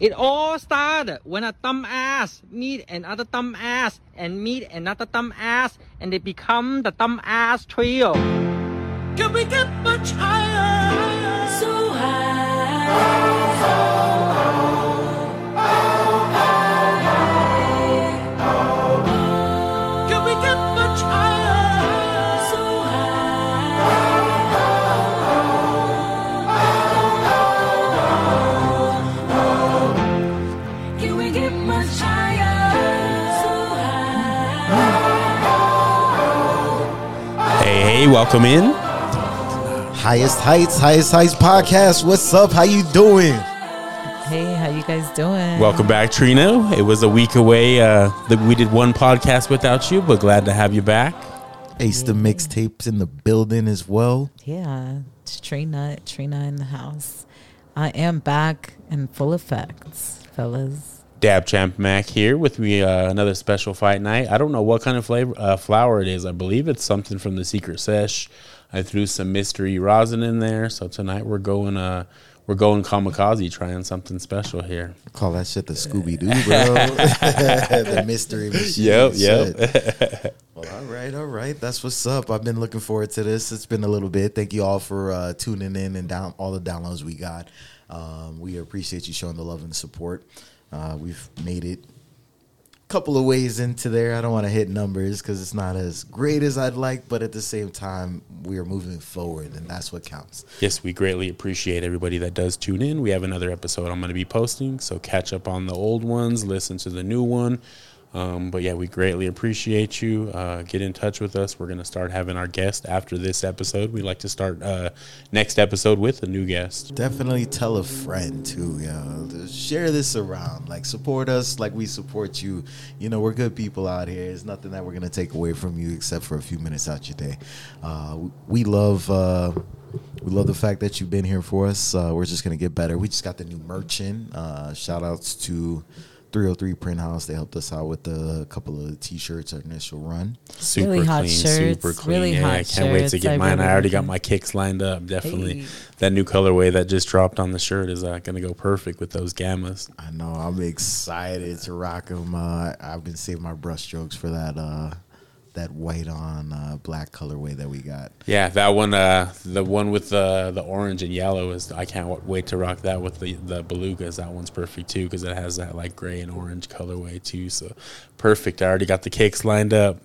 It all started when a dumbass meet another dumbass and meet another dumbass and they become the dumbass trio. Can we get much higher? So high. Welcome in. Highest Heights, Highest Heights podcast. What's up? How you doing? Hey, how you guys doing? Welcome back, Trina. It was a week away. Uh, that we did one podcast without you, but glad to have you back. Ace the mixtapes in the building as well. Yeah, it's Trina, Trina in the house. I am back in full effects, fellas. Dab Champ Mac here with me. Uh, another special fight night. I don't know what kind of flavor uh, flower it is. I believe it's something from the Secret Sesh. I threw some mystery rosin in there, so tonight we're going. Uh, we're going kamikaze, trying something special here. Call that shit the Scooby Doo, bro. the mystery machine. Yep, yep. Well, all right, all right. That's what's up. I've been looking forward to this. It's been a little bit. Thank you all for uh, tuning in and down all the downloads we got. Um, we appreciate you showing the love and support. Uh, we've made it a couple of ways into there. I don't want to hit numbers because it's not as great as I'd like, but at the same time, we are moving forward, and that's what counts. Yes, we greatly appreciate everybody that does tune in. We have another episode I'm going to be posting, so catch up on the old ones, listen to the new one. Um, but yeah, we greatly appreciate you. Uh, get in touch with us. We're going to start having our guest after this episode. We'd like to start uh, next episode with a new guest. Definitely tell a friend too. Yeah, share this around. Like support us, like we support you. You know, we're good people out here. It's nothing that we're gonna take away from you except for a few minutes out your day. Uh, we love. Uh, we love the fact that you've been here for us. Uh, we're just gonna get better. We just got the new merch in. Uh, shout outs to 303 Print House. They helped us out with a couple of t-shirts, our initial run. Super Really hot clean, shirts, super clean. really yeah, hot I can't wait to get I mine. really I already got my kicks lined up. Definitely, Hey. that new colorway that just dropped on the shirt is uh, going to go perfect with those gammas. I know. I'm excited to rock them. Uh, I've been saving my brush strokes for that uh, that white on uh, black colorway that we got. Yeah, that one, uh, the one with the the orange and yellow is. I can't wait to rock that with the the belugas. That one's perfect too because it has that like gray and orange colorway too. So perfect. I already got the cakes lined up.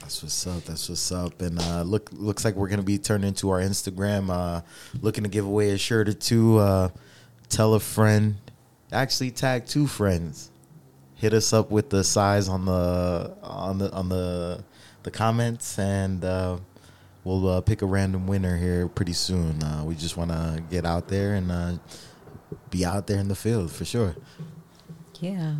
That's what's up. That's what's up. And uh, look, looks like we're gonna be turning into our Instagram, uh, looking to give away a shirt or two. Uh, tell a friend. Actually, tag two friends. Hit us up with the size on the on the on the the comments, and uh, we'll uh, pick a random winner here pretty soon. Uh, we just want to get out there and uh, be out there in the field for sure. Yeah,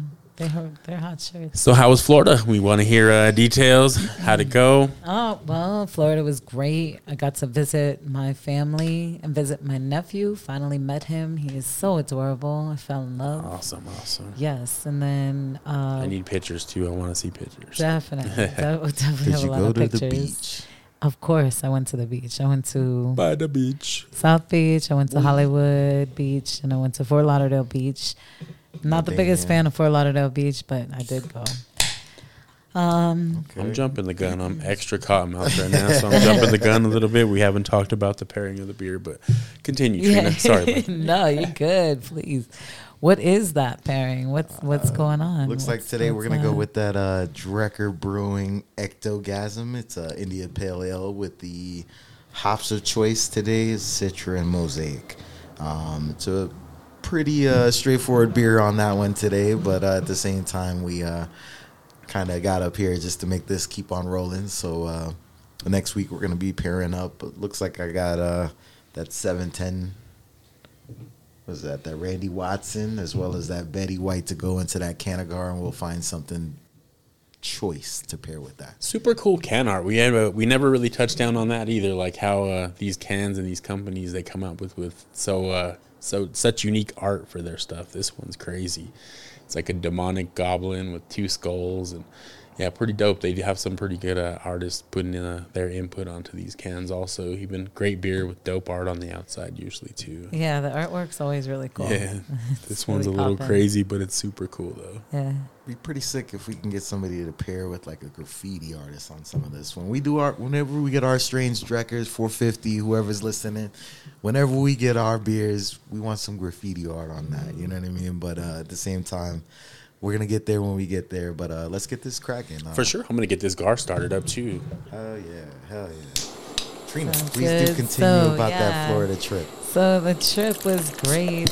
they're they're hot shirts. So how was Florida? We want to hear uh, details. How'd it go? Oh well, Florida was great. I got to visit my family and visit my nephew. Finally met him. He is so adorable. I fell in love. Awesome, awesome. Yes, and then uh, I need pictures too. I want to see pictures. definitely, de- definitely Did have you a lot go of to pictures. the beach? Of course, I went to the beach. I went to By the beach. South Beach. I went to Hollywood Beach, and I went to Fort Lauderdale Beach. Not the biggest fan of Fort Lauderdale Beach, but I did go. Um, I'm jumping the gun. I'm extra cottonmouth right now, so I'm jumping the gun a little bit. We haven't talked about the pairing of the beer, but continue, Trina. Sorry. no, you're good. Please. What is that pairing? What's what's going on? Looks like today we're gonna go with that uh, Drecker Brewing Ectogasm. It's a India Pale Ale with the hops of choice today is Citra and Mosaic. Um, it's a pretty uh, straightforward beer on that one today, but uh, at the same time we uh, kind of got up here just to make this keep on rolling. So uh, next week we're gonna be pairing up. It looks like I got uh, that seven ten was that that Randy Watson as well as that Betty White to go into that Canagar, and we'll find something choice to pair with that. Super cool can art. We had a, we never really touched down on that either. Like how uh, these cans and these companies they come up with with so so such unique art for their stuff. This one's crazy. It's like a demonic goblin with two skulls, and yeah, pretty dope. They have some pretty good uh, artists putting in uh, their input onto these cans. Also, even great beer with dope art on the outside usually too. Yeah, the artwork's always really cool. Yeah, this one's really a little poppin'. crazy, but it's super cool though. Yeah. Be pretty sick if we can get somebody to pair with like a graffiti artist on some of this. When we do our, whenever we get our strange Dreckers 450, whoever's listening, whenever we get our beers, we want some graffiti art on that. You know what I mean? But uh, at the same time, we're gonna get there when we get there. But uh, let's get this cracking. Uh, For sure, I'm gonna get this gar started up too. Hell yeah, hell yeah. Trina, Sounds please do good. continue So, about yeah. that Florida trip. So the trip was great.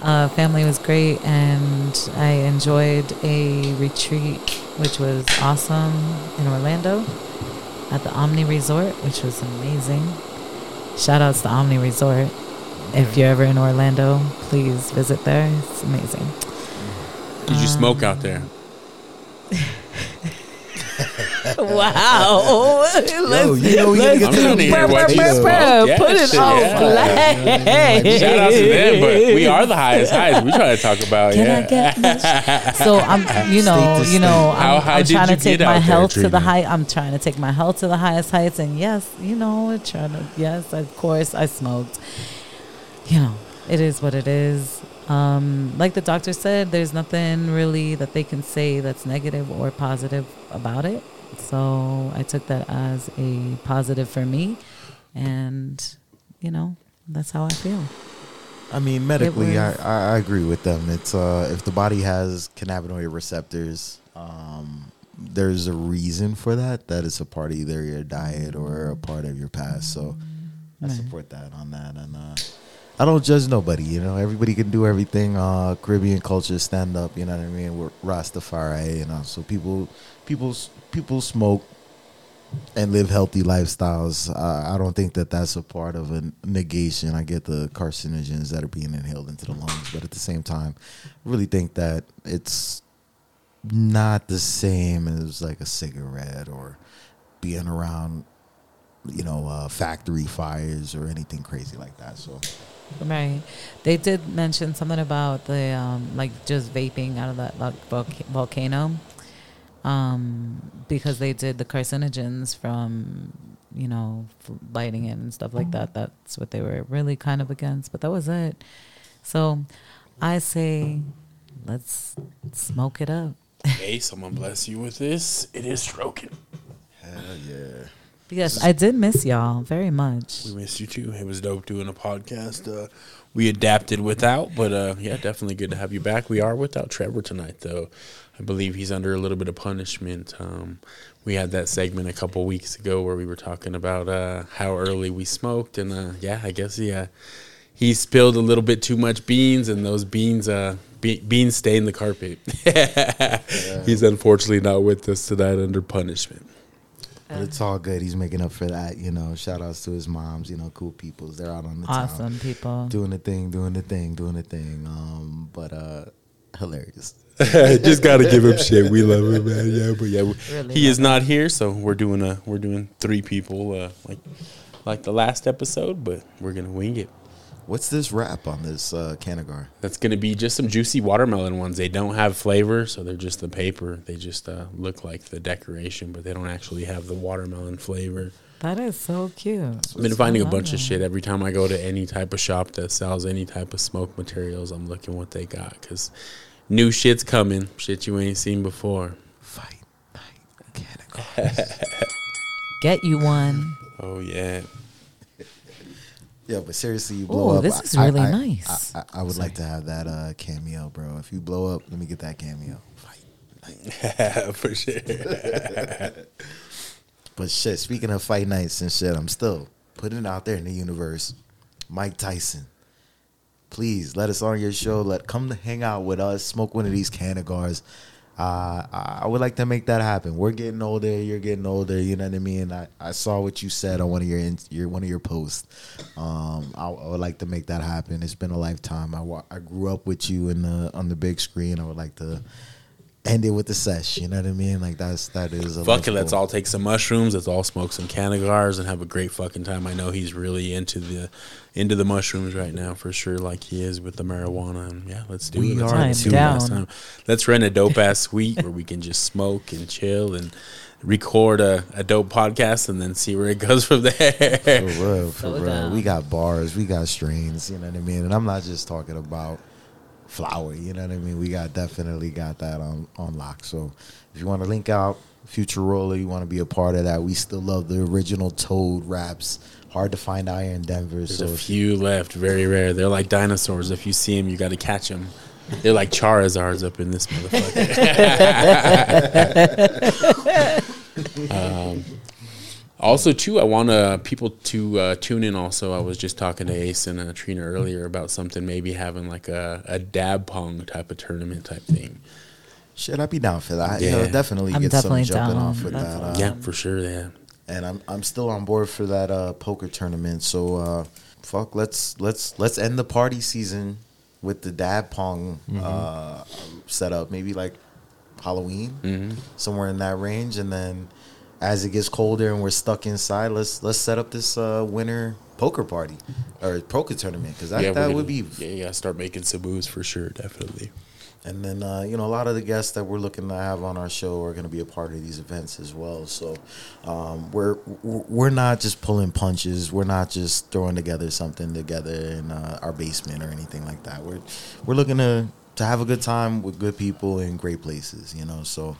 Uh, family was great, and I enjoyed a retreat, which was awesome in Orlando at the Omni Resort, which was amazing. Shout outs to Omni Resort. If you're ever in Orlando, please visit there. It's amazing. Did you smoke out there? Wow. Yo, you know we gotta get I'm to trying to the hear what you Yo. Yeah, Put it shit, on yeah. blast. Shout out to them, but we are the highest highs. We try to talk about Can yeah. I get much? So I'm, you know, State to you know, state. How I'm, high I'm did trying you to take get my out there, health to the Trina? high. I'm trying to take my health to the highest heights, and yes, you know, we're trying to. Yes, of course, I smoked. You know, it is what it is. Um, like the doctor said, there's nothing really that they can say that's negative or positive about it. So I took that as a positive for me, and you know, that's how I feel. I mean, medically, I, I agree with them. It's uh, if the body has cannabinoid receptors, um, there's a reason for that. That is a part of either your diet or a part of your past. So I support that on that. And uh, I don't judge nobody. You know, everybody can do everything. Uh, Caribbean culture, stand up. You know what I mean? We're Rastafari. You know, so people, people, people smoke and live healthy lifestyles. Uh, I don't think that that's a part of a negation. I get the carcinogens that are being inhaled into the lungs, but at the same time, I really think that it's not the same as like a cigarette or being around, you know, uh, factory fires or anything crazy like that. So Right. They did mention something about the um, like just vaping out of that like, volca- volcano, um, because they did the carcinogens from you know lighting it and stuff like that. That's what they were really kind of against. But that was it. So I say, let's smoke it up. Hey, someone bless you with this. It is stroking. hell yeah. Yes, I did miss y'all very much. We missed you too. It was dope doing a podcast. Uh, we adapted without, but uh, yeah, definitely good to have you back. We are without Trevor tonight, though. I believe he's under a little bit of punishment. Um, we had that segment a couple weeks ago where we were talking about uh, how early we smoked, and uh, yeah, I guess yeah, he spilled a little bit too much beans, and those beans uh, be- beans stained the carpet. He's unfortunately not with us tonight under punishment. But it's all good. He's making up for that. You know, shout outs to his moms. You know, cool peoples. They're out on the town. Awesome people. doing the thing, doing the thing, doing the thing. Um, but uh, hilarious. Just gotta give him shit. We love him, man. Yeah, but yeah, Really he is love not here, so we're doing a we're doing three people, uh, like like the last episode, but we're gonna wing it. What's this wrap on this uh, Canagar? That's gonna be just some juicy watermelon ones. They don't have flavor, so they're just the paper. They just uh, look like the decoration, but they don't actually have the watermelon flavor. That is so cute. I've been finding a bunch of shit every time I go to any type of shop that sells any type of smoke materials. I'm looking what they got because new shit's coming. Shit you ain't seen before. Fight night Canagar. Get you one. Oh yeah. Yeah, but seriously, you blow Ooh, up. this is I- really I- nice. I, I, I would like to have that uh, cameo, bro. If you blow up, let me get that cameo. Fight. For sure. But shit, speaking of fight nights and shit, I'm still putting it out there in the universe. Mike Tyson, please let us on your show. Let come to hang out with us. Smoke one of these Canagars. Uh, I would like to make that happen. We're getting older. You're getting older. You know what I mean. I, I saw what you said on one of your your one of your posts. Um, I, I would like to make that happen. It's been a lifetime. I I grew up with you in the on the big screen. I would like to end it with the sesh. You know what I mean? Like that's that is a Fuck life it, let's all take some mushrooms. Let's all smoke some cannagars and have a great fucking time. I know he's really into the into the mushrooms right now for sure, like he is with the marijuana. And yeah, let's do We it. Let's are have I'm a suite last down. time. Let's rent a dope ass suite where we can just smoke and chill and record a, a dope podcast and then see where it goes from there. For real, for So real. down. We got bars, we got strains, you know what I mean? And I'm not just talking about flower, you know what I mean? We got definitely got that on, on lock. So if you want to link out Futurola, you want to be a part of that. We still love the original Toad raps. Hard to find out here in Denver. There's so a if you- few left, very rare. They're like dinosaurs. If you see them, you got to catch them. They're like Charizards up in this motherfucker. um, also, too, I want uh, people to uh, tune in. Also, I was just talking to Ace and uh, Trina earlier about something maybe having like a, a dab pong type of tournament type thing. Should I'd be down for that. Yeah. You know, definitely I'm get definitely some jumping down. off with That's that. all. Uh, yeah, for sure. Yeah. and I'm I'm still on board for that uh, poker tournament. So uh, fuck, let's let's let's end the party season with the dab pong uh, setup. Maybe like Halloween, somewhere in that range, and then as it gets colder and we're stuck inside, let's let's set up this uh, winter poker party or poker tournament because that, yeah, that gonna- would be Yeah, yeah. Start making some moves for sure. Definitely. and then, uh, you know, a lot of the guests that we're looking to have on our show are going to be a part of these events as well. So, um, we're we're not just pulling punches. We're not just throwing together something together in uh, our basement or anything like that. We're we're looking to to have a good time with good people in great places. You know, so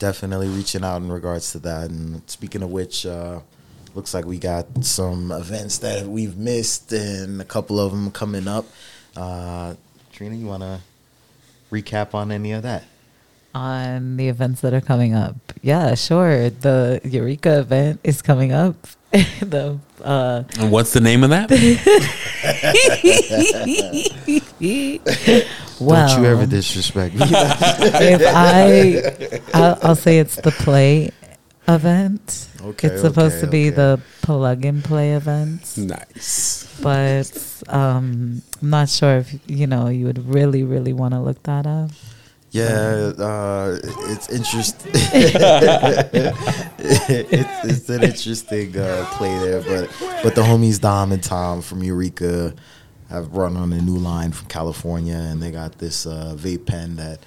definitely reaching out in regards to that. And speaking of which. Uh, Looks like we got some events that we've missed, and a couple of them coming up. Uh, Trina, you want to recap on any of that? on the events that are coming up. Yeah, sure. The Eureka event is coming up. the uh, And what's the name of that? well, Don't you ever disrespect me. if I, I'll, I'll say it's the play event. Okay, it's supposed okay, to be okay. the plug and play event, nice. but um, I'm not sure if you know you would really, really want to look that up. yeah, uh, it's interesting. it's, it's an interesting uh, play there, but but the homies Dom and Tom from Eureka have run on a new line from California, and they got this uh, vape pen that.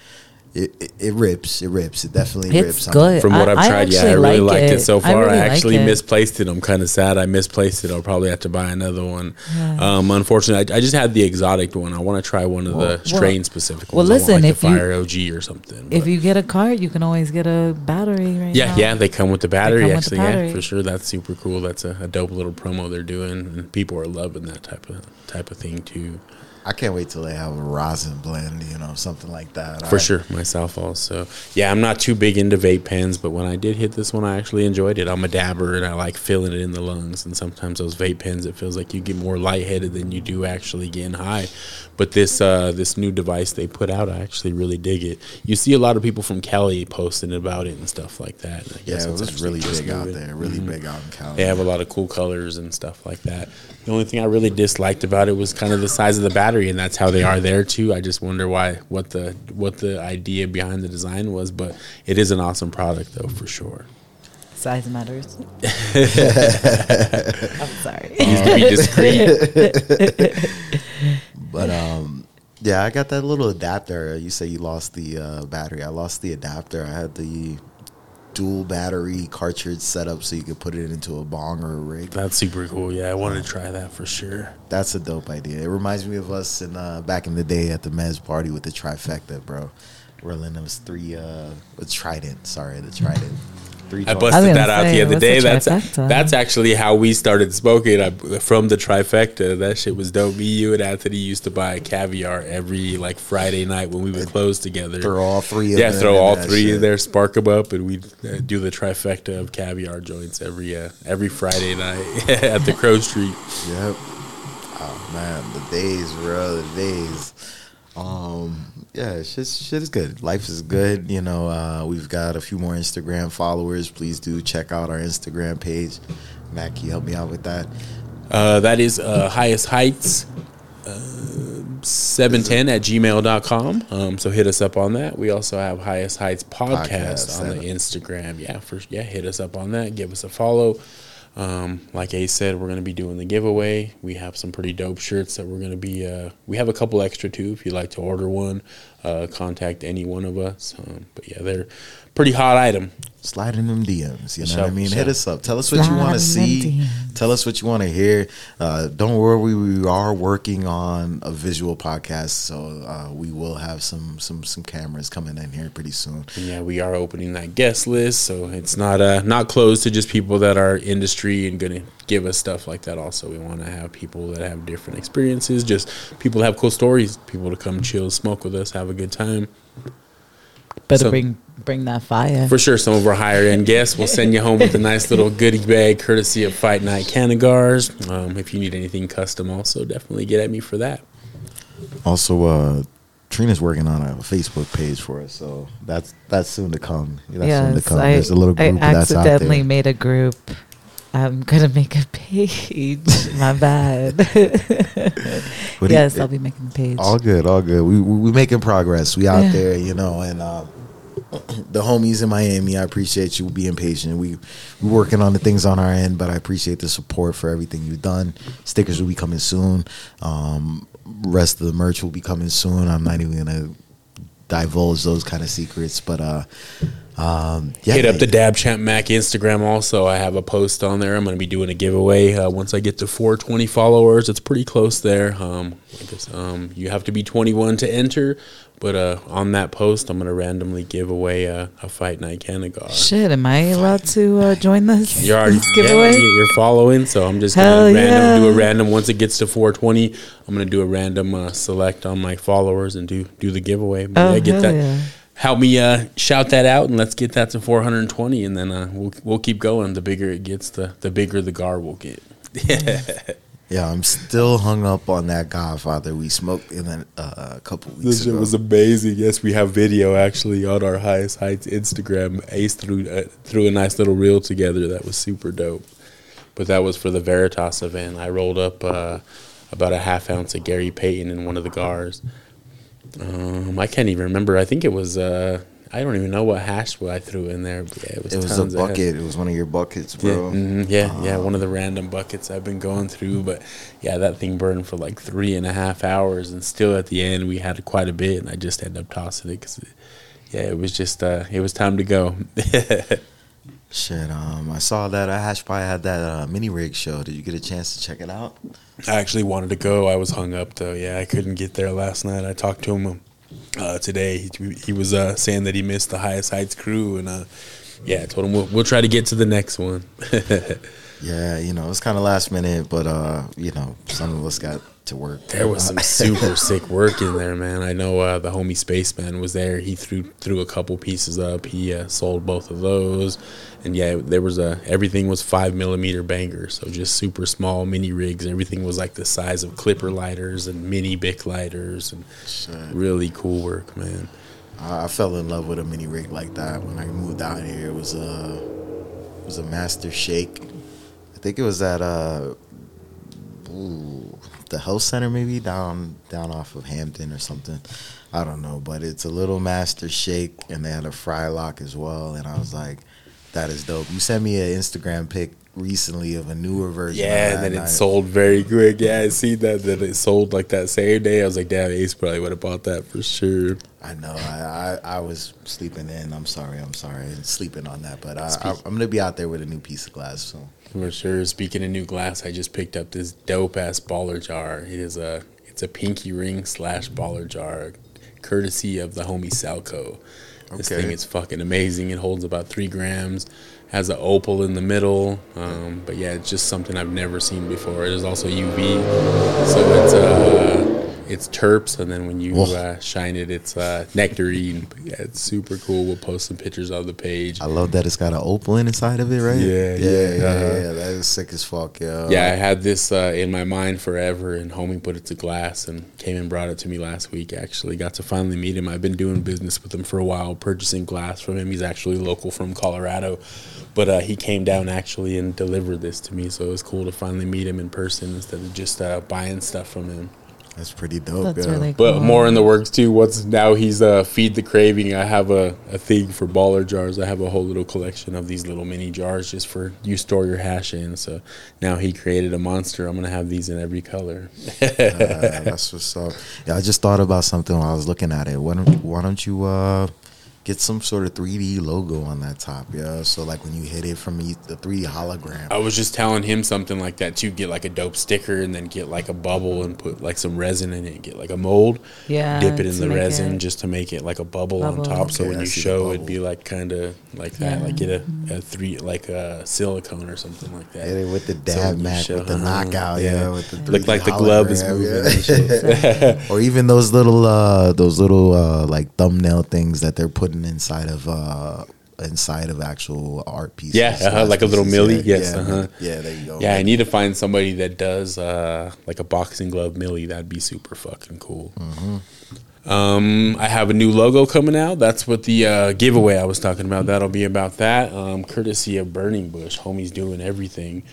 It, it, it rips. It rips. It definitely It's rips. Good. From what I- I've I tried, yeah, I really like liked it, it. so I far. I, really like actually it. misplaced it. I'm kind of sad. I misplaced it. I'll probably have to buy another one. Yeah. Um, unfortunately, I, I just had the exotic one. I want to try one of Well- the well- strain specific well, ones. I want, listen, like if the you- Fire OG or something. If you get a cart, you can always get a battery right yeah, now. yeah, they come with the battery. come with the Actually, yeah, for sure. That's super cool. That's a, a dope little promo they're doing, and people are loving that type of type of thing too. I can't wait till they have a rosin blend. You know, something like that. For I- sure, myself also. Yeah, I'm not too big into vape pens, but when I did hit this one, I actually enjoyed it. I'm a dabber and I like feeling it in the lungs. And sometimes those vape pens, it feels like you get more lightheaded than you do actually getting high. But this uh, this new device they put out, I actually really dig it. You see a lot of people from Cali posting about it and stuff like that. I Yeah, it it's was really big out there. Really Mhm. big out in Cali. They have a lot of cool colors and stuff like that. The only thing I really disliked about it was kind of the size of the battery, and that's how they are there too. I just wonder why, what the what the idea behind the design was, but it is an awesome product though for sure. Size matters. I'm sorry. Needs to be discreet. But um, yeah, I got that little adapter. You say you lost the uh, battery. I lost the adapter. I had the dual battery cartridge setup so you could put it into a bong or a rig. That's super cool. Yeah, I want to try that for sure. That's a dope idea. It reminds me of us in uh, back in the day at the Mez party with the trifecta, bro. Rolling those three uh, trident. Sorry, the trident. Three I busted gonna that out the other day. That's that's actually how we started smoking I, from the trifecta. That shit was dope. Me, you, and Anthony used to buy caviar every like Friday night when we would close together. Throw all three. Of yeah, them throw all three shit. in there, spark them up, and we uh, do the trifecta of caviar joints every uh, every Friday night at the Crow Street. Yep. Oh man, the days, bro, the days. Um, yeah, shit, shit is good. Life is good. You know, uh, we've got a few more Instagram followers. Please do check out our Instagram page. Matt, can you help me out with that? Uh, that is uh, highest heights. Uh, 710 at gmail.com. Um, so hit us up on that. We also have Highest Heights Podcast, Podcast, on the. Instagram. Yeah, for yeah, hit us up on that. Give us a follow. Um, like Ace said, we're going to be doing the giveaway. We have some pretty dope shirts that we're going to be. Uh, we have a couple extra too. If you'd like to order one, uh, contact any one of us. Um, but yeah, they're pretty hot item. Slide in them DMs. You know Sure, what I mean? sure. Hit us up. Tell us what you want to see. Tell us what you want to hear. Uh, don't worry, we are working on a visual podcast, so uh, we will have some some some cameras coming in here pretty soon. And yeah, we are opening that guest list, so it's not uh, not closed to just people that are industry and gonna give us stuff like that. Also, we want to have people that have different experiences, just people that have cool stories, people to come chill, smoke with us, have a good time. Better So- bring bring that fire. For sure, some of our higher end guests will send you home with a nice little goodie bag, courtesy of Fight Night Canagars. Um, if you need anything custom, also definitely get at me for that. Also, uh, Trina's working on a Facebook page for us, so that's that's soon to come. That's soon to yes, come. I, There's a little I group that's out accidentally there. made a group. I'm gonna make a page. My bad. What do yes, I'll be making the page. All good, all good. We we, we making progress. We out Yeah. there, you know, and uh, the homies in Miami. I appreciate you being patient. We we working on the things on our end, but I appreciate the support for everything you've done. Stickers will be coming soon. Um, rest of the merch will be coming soon. I'm not even gonna divulge those kind of secrets, but uh, um, yeah, Hit up the Dab Champ Mac Instagram also. I have a post on there. I'm going to be doing a giveaway uh, once I get to 420 followers. It's pretty close there. Um, guess, um, you have to be 21 to enter, but uh, on that post, I'm going to randomly give away a, a Fight Night Canagar. Shit, am I allowed to uh, join this, You're already this giveaway? Yeah, you're following, so I'm just Hell gonna random do a random. Once it gets to 420, I'm gonna do a random uh, select on my followers and do do the giveaway. But Oh, yeah, get that. yeah. Help me uh, shout that out, and let's get that to 420, and then uh, we'll we'll keep going. The bigger it gets, the the bigger the gar will get. Yeah, I'm still hung up on that Godfather we smoked in a, uh, a couple weeks This shit ago. was amazing. Yes, we have video actually on our highest heights Instagram. Ace threw uh, threw a nice little reel together that was super dope. But that was for the Veritas event. I rolled up uh, about a half ounce of Gary Payton in one of the gars. Um, I can't even remember. I think it was. Uh, I don't even know what hash I threw in there. Yeah, it was. it was a tons of hash. bucket. It was one of your buckets, Yeah, bro. mhm, yeah, yeah. One of the random buckets I've been going through, but yeah, that thing burned for like three and a half hours, and still at the end we had quite a bit, and I just ended up tossing it because, yeah, it was just uh, it was time to go. Shit, um, I saw that uh, Hash Pie had that uh, mini rig show. Did you get a chance to check it out? I actually wanted to go. I was hung up though. Yeah, I couldn't get there last night. I talked to him uh, today. He, he was uh, saying that he missed the highest heights crew, and uh, yeah, I told him we'll, we'll try to get to the next one. Yeah, you know, it was kind of last minute, but uh, you know, some of us got to work. There was some super sick work in there, man. I know uh, the homie Spaceman was there. He threw threw a couple pieces up. He uh, sold both of those, and yeah, there was a everything was five millimeter bangers, so just super small mini rigs. Everything was like the size of clipper lighters and mini Bic lighters, and Shit. really cool work, man. I, I fell in love with a mini rig like that when I moved out here. It was a it was a Master Shake. I think it was at uh, ooh, the health center, maybe down down off of Hampden or something. I don't know, but it's a little Master Shake, and they had a Frylock as well. And I was like, "That is dope." You sent me an Instagram pic recently of a newer version. Yeah, and then it sold very quick. Yeah, I see that that it sold like that same day. I was like, damn, Ace probably would have bought that for sure. I know. I, I, I was sleeping in. I'm sorry. I'm sorry. Sleeping on that, but I, I'm gonna be out there with a new piece of glass. So For sure. Speaking of new glass, I just picked up this dope ass baller jar. It is a it's a pinky ring slash baller jar, courtesy of the homie Salco. This thing is fucking amazing. It holds about three grams. Has an opal in the middle, um, but yeah, it's just something I've never seen before. It is also UV, so it's uh, it's terps, and then when you uh, shine it, it's uh, nectarine. Yeah, it's super cool. We'll post some pictures on the page. I love that it's got an opal inside of it, right? Yeah, yeah, yeah, yeah. uh-huh. yeah. That is sick as fuck, yo. Yeah, I had this uh, in my mind forever, and homie put it to glass and came and brought it to me last week. Actually, got to finally meet him. I've been doing business with him for a while, purchasing glass from him. He's actually local from Colorado, but uh, he came down actually and delivered this to me. So it was cool to finally meet him in person instead of just uh, buying stuff from him. That's pretty dope. That's yeah. really But more in the works too. What's now he's uh feed the craving. I have a, a thing for baller jars. I have a whole little collection of these little mini jars just for you store your hash in. So now he created a monster. I'm gonna have these in every color. Uh, that's what's up. Yeah, I just thought about something while I was looking at it. Why don't Why don't you uh, get some sort of 3D logo on that top? Yeah, so like when you hit it from e- the 3D hologram. I was just telling him something like that too. Get like a dope sticker and then get like a bubble and put like some resin in it. Get like a mold. Yeah, Dip it in the resin it- just to make it like a bubble, Bubble. on top. so Okay, when I you show, it'd be like kind of like that. Like get a, a three like a silicone or something like that. Hit it with the So dab when you mat, with the knockout, yeah, with the look 3D like the glove is hologram, moving. yeah. or even those little uh those little uh like thumbnail things that they're putting inside of uh inside of actual art pieces. Yeah, uh-huh, like a little millie, Yeah, yes, yeah, uh-huh. yeah, there you go. Yeah, I need to find somebody that does uh, like a boxing glove millie. That'd be super fucking cool. Um, I have a new logo coming out. That's what the uh, giveaway I was talking about. That'll be about that. Um, courtesy of Burning Bush. Homie's doing everything.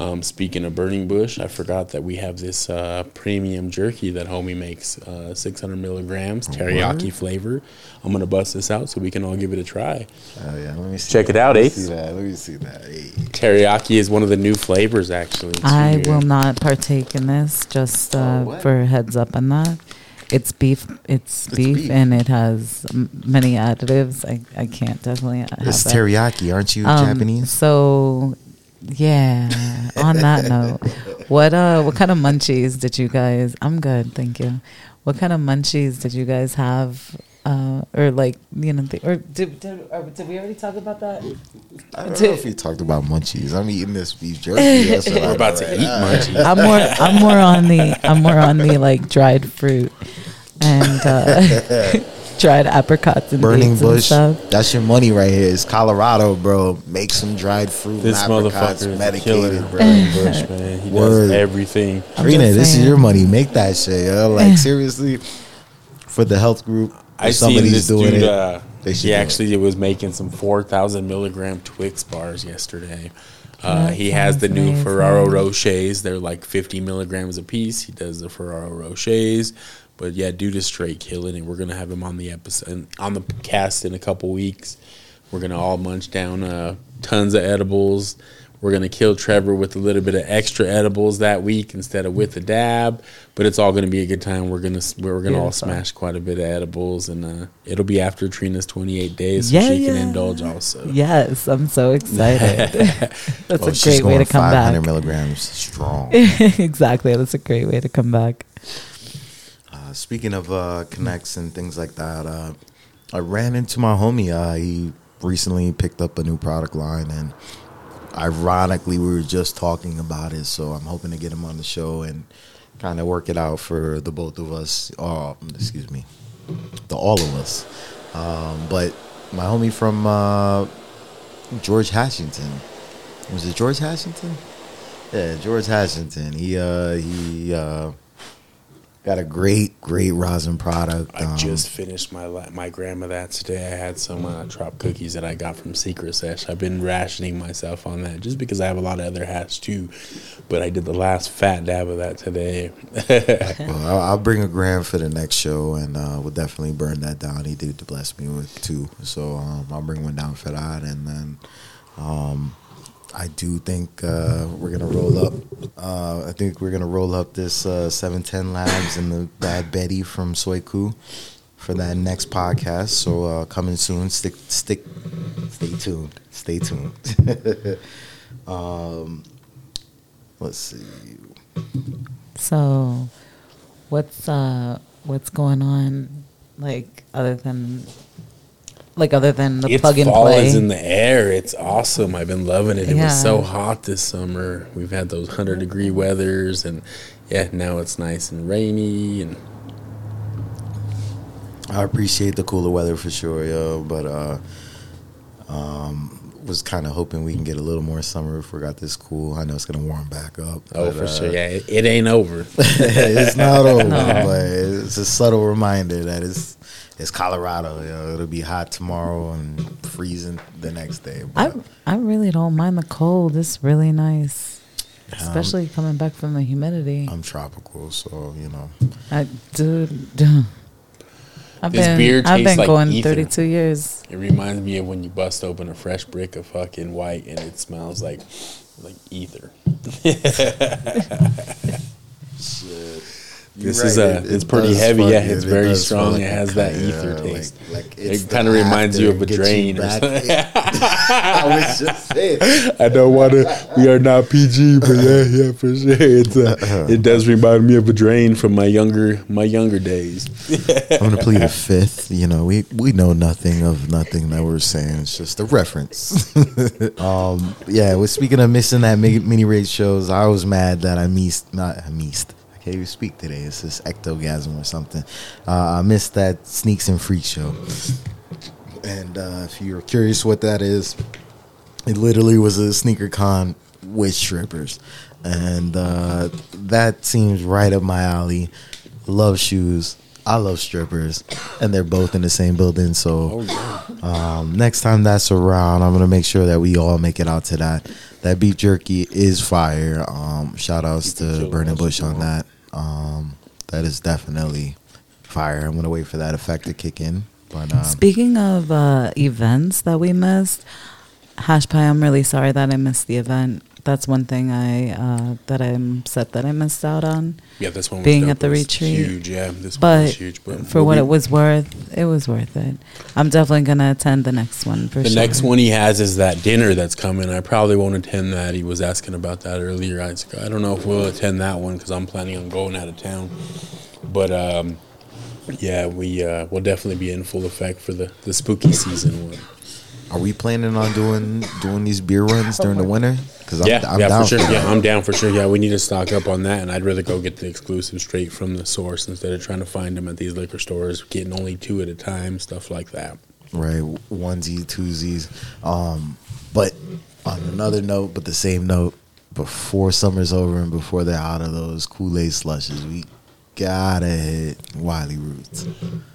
Um, speaking of Burning Bush, I forgot that we have this uh, premium jerky that homie makes, uh, 600 milligrams, teriyaki flavor. I'm gonna bust this out so we can all give it a try. Oh yeah, let me see. Check it out, Let me Ace. see that. Let me see that. Hey. Teriyaki is one of the new flavors, actually. It's I here. will not partake in this. Just uh, what? for a heads up on that. It's beef. It's, beef, beef. and it has m- many additives. I, I can't definitely have It's that. teriyaki, aren't you Um, Japanese? So, yeah. on that note, what uh, what kind of munchies did you guys? I'm good, thank you. What kind of munchies did you guys have? Uh, or like you know, the, or did did, or did we already talk about that? I don't know if we talked about munchies. I'm eating this beef jerky. That's what We're I'm about to eat munchies. I'm more I'm more on the I'm more on the like dried fruit and uh, dried apricots and Burning dates and bush. stuff. That's your money right here. It's Colorado, bro. Make some dried fruit This and apricots motherfucker is medicated, bro. Burning Bush, man. He Word. does everything. I'm Trina, just this is your money. Make that shit. Yo. Like seriously, for the health group. I somebody's this doing dude. it. Uh, they he do it. actually was making some four thousand milligram Twix bars yesterday. Uh, he has the new amazing. Ferrero Rochers. They're like fifty milligrams a piece. He does the Ferrero Rochers. But yeah, dude is straight killing it. We're gonna have him on the episode on the cast in a couple weeks. We're gonna all munch down uh, tons of edibles. We're gonna kill Trevor with a little bit of extra edibles that week instead of with a dab. But it's all gonna be a good time. We're gonna we're gonna all Beautiful. smash quite a bit of edibles, and uh, it'll be after Trina's twenty eight days, so Yeah, she can indulge also. Yes, I'm so excited. That's Oh, a great way to come 500 back. milligrams strong. exactly. That's a great way to come back. Uh, speaking of uh, connects and things like that, uh, I ran into my homie. Uh, he recently picked up a new product line, and ironically, we were just talking about it. So I'm hoping to get him on the show and kind of work it out for the both of us. Oh, excuse me, the all of us. Um, but my homie from uh, George Washington was it George Washington? Yeah, George Washington. He uh, he. Got a great, great rosin product. I um, just finished my my grandma that today. I had some uh, trop cookies that I got from Secret Sesh. I've been rationing myself on that just because I have a lot of other hats too. But I did the last fat dab of that today. well, I'll, I'll bring a gram for the next show, and uh, we'll definitely burn that down. He did bless me with two, so um, I'll bring one down for that, and then um, I do think uh, we're gonna roll up. Uh, I think we're gonna roll up this uh, 710 Labs and the Bad Betty from Soiku for that next podcast. So uh, coming soon. Stick, stick, stay tuned. Stay tuned. um, let's see. So, what's uh, what's going on? Like other than, like other than the it's plug and fall play. is in the air. It's awesome. I've been loving it. It Yeah. was so hot this summer. We've had those hundred degree weathers, and yeah, now it's nice and rainy. And I appreciate the cooler weather for sure, yo. But uh, um, was kind of hoping we can get a little more summer if we got this cool. I know it's gonna warm back up. oh, but, for uh, sure, yeah, it, it ain't over. it's not over, No. but it's a subtle reminder that it's it's Colorado. Yo. It'll be hot tomorrow and freezing the next day. I But I really don't mind the cold. It's really nice. especially coming back from the humidity. I'm tropical, so you know. I, dude, dude. I've This been, beer I've tastes been like going ether. 32 years. It reminds me of when you bust open a fresh brick of fucking white and it smells like like ether. This is uh, a- it's pretty heavy, yeah, it's it very strong, it has that ether like- taste. Like, It it's the kinda reminds you of a drain or something. I was just saying. I don't want to. We are not PG, but yeah, yeah, for sure. It's a, it does remind me of a drain from my younger my younger days. I'm gonna plead a fifth. You know, we we know nothing of nothing that we're saying. It's just a reference. um, yeah. Well, speaking of missing that mini, mini raid shows, I was mad that I missed. Not I missed. Can't even speak today. It's this ectogasm or something. Uh, I missed that sneaks and freak show. And uh, if you're curious what that is, it literally was a sneaker con with strippers, and uh, that seems right up my alley. Love shoes. I love strippers, and they're both in the same building. So um, next time that's around, I'm gonna make sure that we all make it out to that. That beef jerky is fire. Um, shout outs to Burning Bush on that. Um, that is definitely fire. I'm gonna wait for that effect to kick in. But um, Speaking of uh, events that we missed, Hash Pie, I'm really sorry that I missed the event. That's one thing I uh, that I'm upset that I missed out on. Yeah, this one Being at the retreat. huge. Yeah, this one But was huge. But for we'll what it was worth, it was worth it. I'm definitely gonna attend the next one for The sure. The next one he has is that dinner that's coming. I probably won't attend that. He was asking about that earlier. I, I don't know if we'll attend that one because I'm planning on going out of town. But um, yeah, we uh, will definitely be in full effect for the, the spooky season one. Are we planning on doing doing these beer runs during the winter? Because I'm, yeah, I'm yeah, down for sure. that. Yeah, I'm down for sure. Yeah, we need to stock up on that, and I'd rather go get the exclusive straight from the source instead of trying to find them at these liquor stores, getting only two at a time, stuff like that. right? Onesie, twosies. Um, but on another note, but the same note, before summer's over and before they're out of those Kool Aid slushes, we gotta hit Wiley Roots.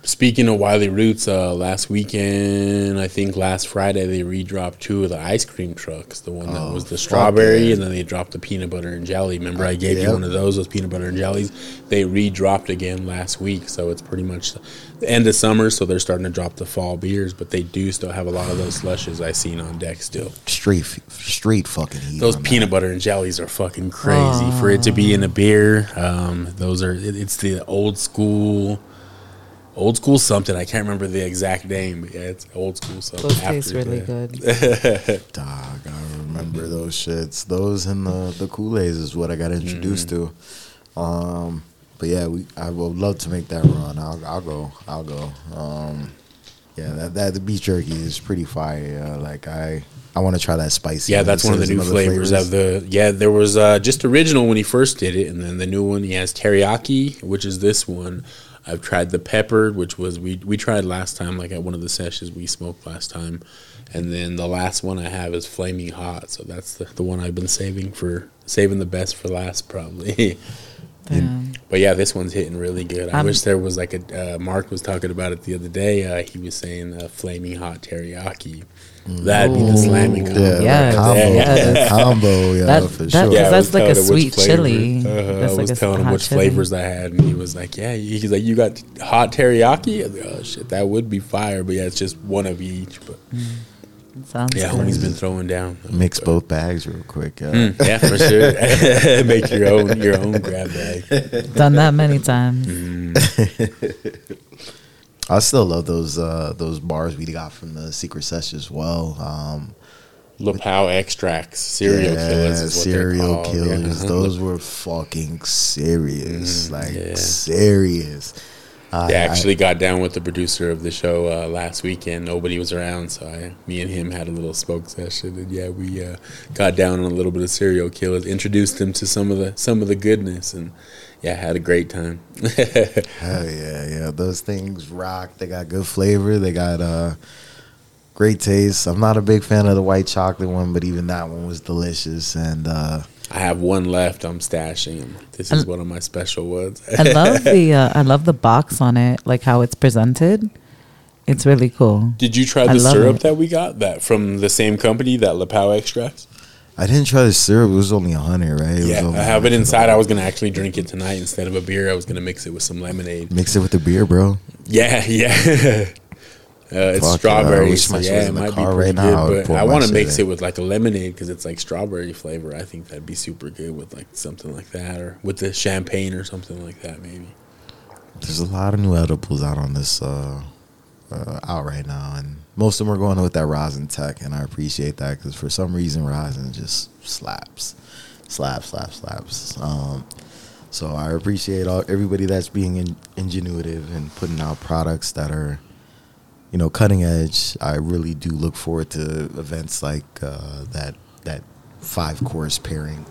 Speaking of Wiley Roots, uh, last weekend, I think last Friday, they redropped two of the ice cream trucks. The one that Oh, was the strawberry, and then they dropped the peanut butter and jelly. Remember, I gave Yep. you one of those, those peanut butter and jellies. They redropped again last week, so it's pretty much the, the end of summer. So they're starting to drop the fall beers, but they do still have a lot of those slushes I seen on deck still. Straight, straight fucking heat. Those on that. peanut butter and jellies are fucking crazy. For it to be in a beer, um, those are it, it's the old school, old school something. I can't remember the exact name, but yeah, it's old school something. Those taste really yeah. good. Dog, I remember those shits. Those and the the Kool Aids is what I got introduced to. Um, but yeah, we I would love to make that run. I'll I'll go. I'll go. Um, yeah, that that the beef jerky is pretty fire. Uh, like I I want to try that spicy. Yeah, that's one of the new some flavors, of the. Yeah, there was uh, just original when he first did it, and then the new one he has teriyaki, which is this one. I've tried the peppered, which was we we tried last time, like at one of the sessions we smoked last time, and then the last one I have is flaming hot. So that's the, the one I've been saving for saving the best for last, probably. Damn. But yeah, this one's hitting really good. I I'm- wish there was like a uh, Mark was talking about it the other day. Uh, he was saying uh, flaming hot teriyaki. That'd be the slamming combo. Yeah, Yes, that combo, yes. that combo, yeah, That- for that- sure. Yeah, that's like a telling him which sweet chili. Uh-huh. That's I like was a telling him which chili. flavors I had, and he was like, "Yeah." He's like, "You got hot teriyaki?" Like, oh shit, that would be fire. But yeah, it's just one of each. But Sounds yeah, good. homie's been throwing down. Mix both bags real quick. Uh, Mm, yeah, for sure. Make your own your own grab bag. Done that many times. I still love those uh, those bars we got from the secret sesh as well. Um, Lapau extracts, serial yeah, killers, is what serial killers. Yeah. Those were fucking serious, like Mm-hmm. yeah. serious. I, Yeah, I actually got down with the producer of the show uh, last weekend. Nobody was around, so I, me and him had a little smoke session, and yeah, we uh, got down on a little bit of serial killers. Introduced him to some of the some of the goodness, and yeah, had a great time. Hell yeah, yeah. Those things rock. They got good flavor. They got uh, great taste. I'm not a big fan of the white chocolate one, but even that one was delicious. And uh, I have one left. I'm stashing him. This is one of my special ones. I love the uh, I love the box on it, like how it's presented. It's really cool. Did you try the syrup it. that we got? That from the same company, that Lapau extracts. I didn't try the syrup. It was only a hundred, right? It Yeah, only I have it inside. I was gonna actually drink it tonight instead of a beer. I was gonna mix it with some lemonade. Mix it with the beer, bro. Yeah, yeah. Uh, it's Fuck, I strawberry, wish so yeah, it in might be car pretty right now. Good. But I want to mix in. it with like a lemonade because it's like strawberry flavor. I think that'd be super good with like something like that, or with the champagne or something like that, maybe. There's a lot of new edibles out on this uh, uh, out right now, and most of them are going with that rosin tech, and I appreciate that because for some reason rosin just slaps, slaps, slaps, slaps. Um, so I appreciate all everybody that's being in, ingenuitive and putting out products that are, you know, cutting edge. I really do look forward to events like uh, that that five course pairing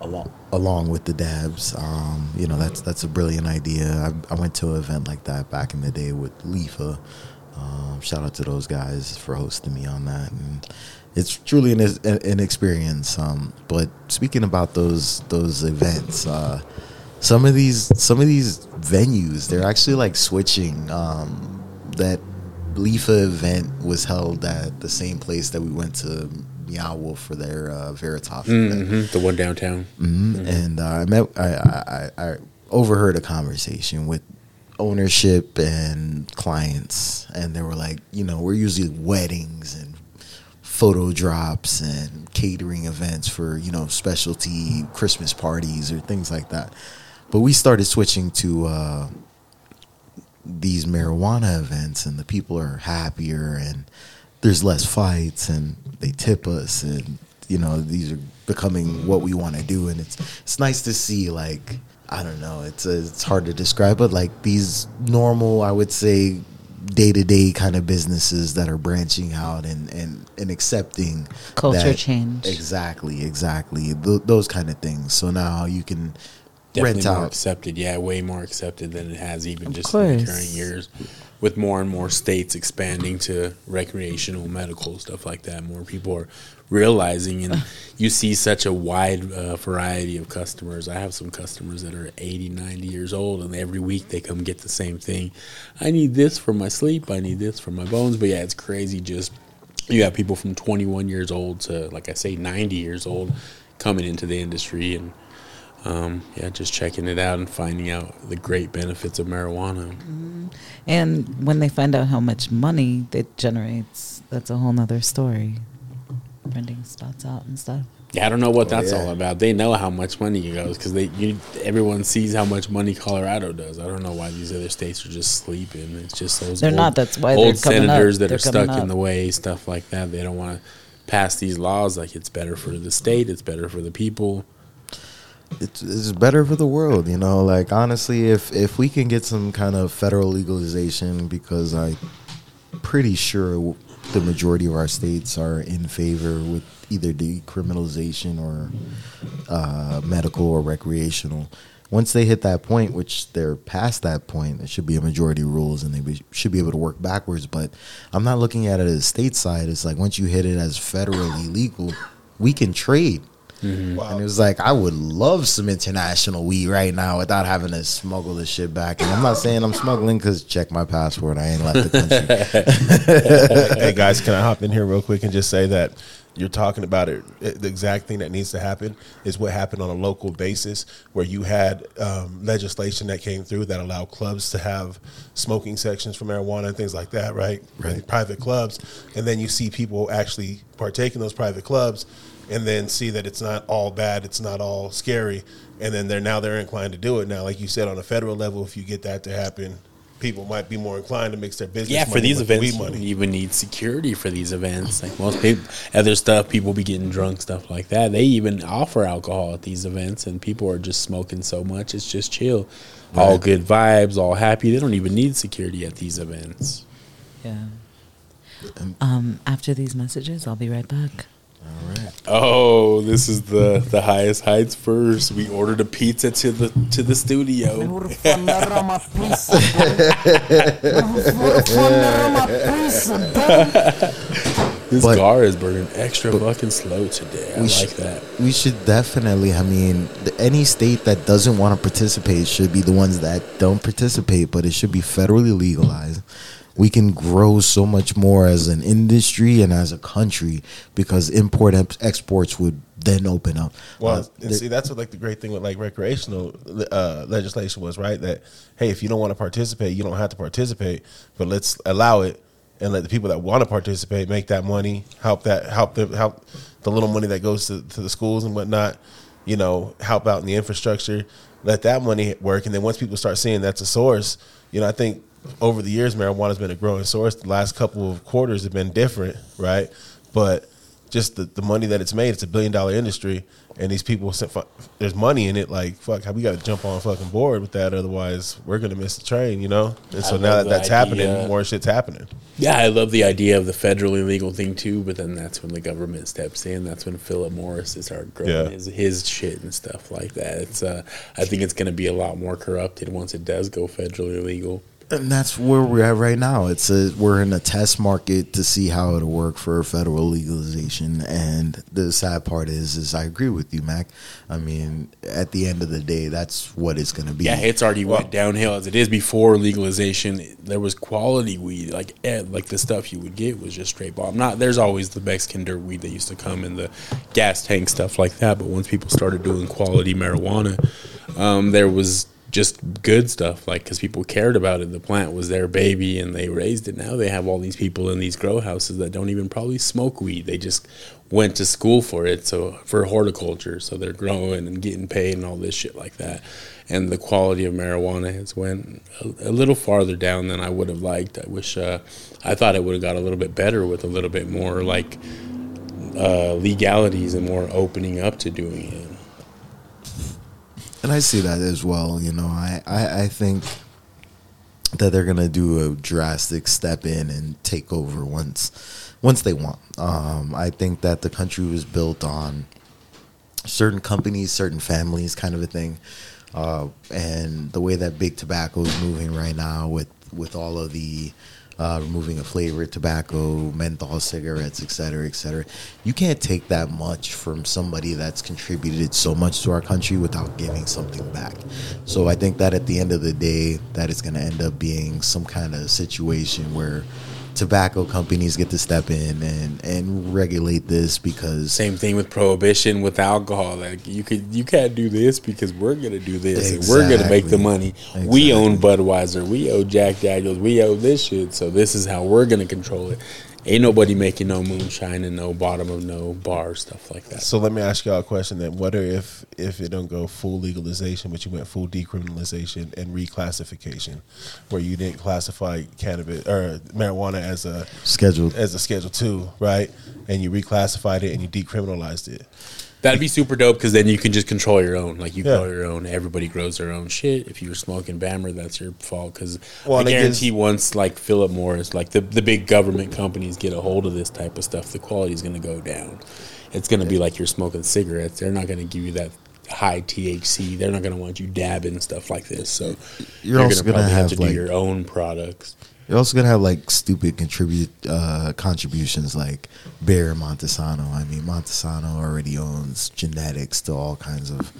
along along with the dabs. Um, you know, that's that's a brilliant idea. I, I went to an event like that back in the day with Lefa. Um, shout out to those guys for hosting me on that, and it's truly an an experience. Um, but speaking about those those events, uh, some of these some of these venues they're actually like switching. Um, that Lefa event was held at the same place that we went to Meow Wolf for their uh, Veritas event. hmm The one downtown. hmm And uh, I met, I, I I overheard a conversation with ownership and clients, and they were like, you know, we're usually weddings and photo drops and catering events for you know specialty Christmas parties or things like that. But we started switching to uh, these marijuana events, and the people are happier, and there's less fights, and they tip us, and you know these are becoming what we want to do, and it's it's nice to see like I don't know, it's it's hard to describe, but like these normal, I would say day to day kind of businesses that are branching out and and and accepting Culture that- change. Exactly, exactly. Th- those kind of things. So now you can Definitely more accepted. Yeah, way more accepted than it has even Of just in the current years. With more and more states expanding to recreational, medical stuff like that, more people are realizing, and you see such a wide uh, variety of customers. I have some customers that are 80, 90 years old, and every week they come get the same thing. I need this for my sleep. I need this for my bones. But yeah, it's crazy. Just you got people from 21 years old to, like I say, 90 years old coming into the industry and um, yeah, just checking it out and finding out the great benefits of marijuana. And when they find out how much money it generates, that's a whole nother story. Renting spots out and stuff. Yeah, I don't know what that's yeah. all about. They know how much money it goes because they you, everyone sees how much money Colorado does. I don't know why these other states are just sleeping. It's just those They're old, not. That's why old they're coming up. senators that They're are stuck coming in the way, stuff like that. They don't want to pass these laws. Like it's better for the state. It's better for the people. It's, it's better for the world, you know. Like honestly, if if we can get some kind of federal legalization, because I'm pretty sure the majority of our states are in favor with either decriminalization or uh, medical or recreational. Once they hit that point, which they're past that point, it should be a majority rules, and they be, should be able to work backwards. But I'm not looking at it as stateside. It's like once you hit it as federally legal, we can trade. And it was like, I would love some international weed right now without having to smuggle the shit back. And I'm not saying I'm smuggling because check my passport. I ain't left the country. hey guys, can I hop in here real quick and just say that you're talking about it? The exact thing that needs to happen is what happened on a local basis, where you had um, legislation that came through that allowed clubs to have smoking sections for marijuana and things like that, right? Right. Private clubs, and then you see people actually partake in those private clubs, and then see that it's not all bad, it's not all scary, and then they're now they're inclined to do it. Now, like you said, on a federal level, if you get that to happen. People might be more inclined to mix their business. Yeah, for these with events, weed you money. don't even need security for these events. Like most people, other stuff, people be getting drunk, stuff like that. They even offer alcohol at these events, and people are just smoking so much. It's just chill, all good vibes, all happy. They don't even need security at these events. Yeah. Um, after these messages, I'll be right back. Oh, this is the the highest heights first. We ordered a pizza to the to the studio. This But- car is burning extra fucking slow today. I We like should- that. we should definitely, I mean, the, any state that doesn't want to participate should be the ones that don't participate, but it should be federally legalized. We can grow so much more as an industry and as a country because import and exports would then open up. Well, Uh, and see, that's what like the great thing with like recreational uh, legislation was, right? That hey, if you don't want to participate, you don't have to participate, but let's allow it and let the people that want to participate make that money, help that help the help the little money that goes to, to the schools and whatnot, you know, help out in the infrastructure, let that money work, and then once people start seeing that's a source, you know, I think over the years marijuana's been a growing source. The last couple of quarters have been different, right? But just the, the money that it's made, it's a billion dollar industry, and these people, sent there's money in it. Like fuck, we got to jump on fucking board with that, otherwise we're gonna miss the train, you know. And so now that that's idea. happening, more shit's happening. Yeah, I love the idea of the federally legal thing too, but then that's when the government steps in. That's when Philip Morris is start growing Yeah. his, his shit and stuff like that. It's uh, I think it's going to be a lot more corrupted once it does go federally legal. And that's where we're at right now. It's a we're in a test market to see how it'll work for federal legalization. And the sad part is, is I agree with you, Mac. I mean, at the end of the day, that's what it's going to be. Yeah, it's already went downhill as it is before legalization. There was quality weed, like eh, like the stuff you would get was just straight bomb. Not there's always the Mexican dirt weed that used to come in the gas tank stuff like that. But once people started doing quality marijuana, um, there was just good stuff like because people cared about it. The plant was their baby and they raised it. Now they have all these people in these grow houses that don't even probably smoke weed. They just went to school for it, so for horticulture. So they're growing and getting paid and all this shit like that. And the quality of marijuana has went a, a little farther down than I would have liked. I wish uh, I thought it would have got a little bit better with a little bit more like uh, legalities and more opening up to doing it. And I see that as well. You know, I, I, I think that they're gonna do a drastic step in and take over once once they want. Um, I think that the country was built on certain companies, certain families, kind of a thing. Uh, and the way that big tobacco is moving right now, with with all of the uh, removing a flavored tobacco, menthol cigarettes, et cetera, et cetera, you can't take that much from somebody that's contributed so much to our country without giving something back. So I think that at the end of the day, that is going to end up being some kind of situation where tobacco companies get to step in and, and regulate this because Same thing with prohibition with alcohol. Like you could you can't do this because we're gonna do this and we're gonna make the Exactly. money. We own Budweiser, we owe Jack Daniels, we owe this shit. So this is how we're gonna control it. Ain't nobody making no moonshine and no bottom of no bar stuff like that. So let me ask y'all a question then. What if if it don't go full legalization, but you went full decriminalization and reclassification, where you didn't classify cannabis or marijuana as a scheduled. as a Schedule Two, right? And you reclassified it and you decriminalized it. That'd be super dope because then you can just control your own. Like you Yeah. grow your own. Everybody grows their own shit. If you were smoking Bammer, that's your fault. Because Well, I it gives- guarantee once like Philip Morris, like the the big government companies get a hold of this type of stuff, the quality is going to go down. It's going to be like you're smoking cigarettes. They're not going to give you that high THC. They're not going to want you dabbing stuff like this. So You're also gonna gonna probably have, to like- do your own products. You're also gonna have like stupid contribute uh, contributions like Bayer Monsanto. I mean, Monsanto already owns genetics to all kinds of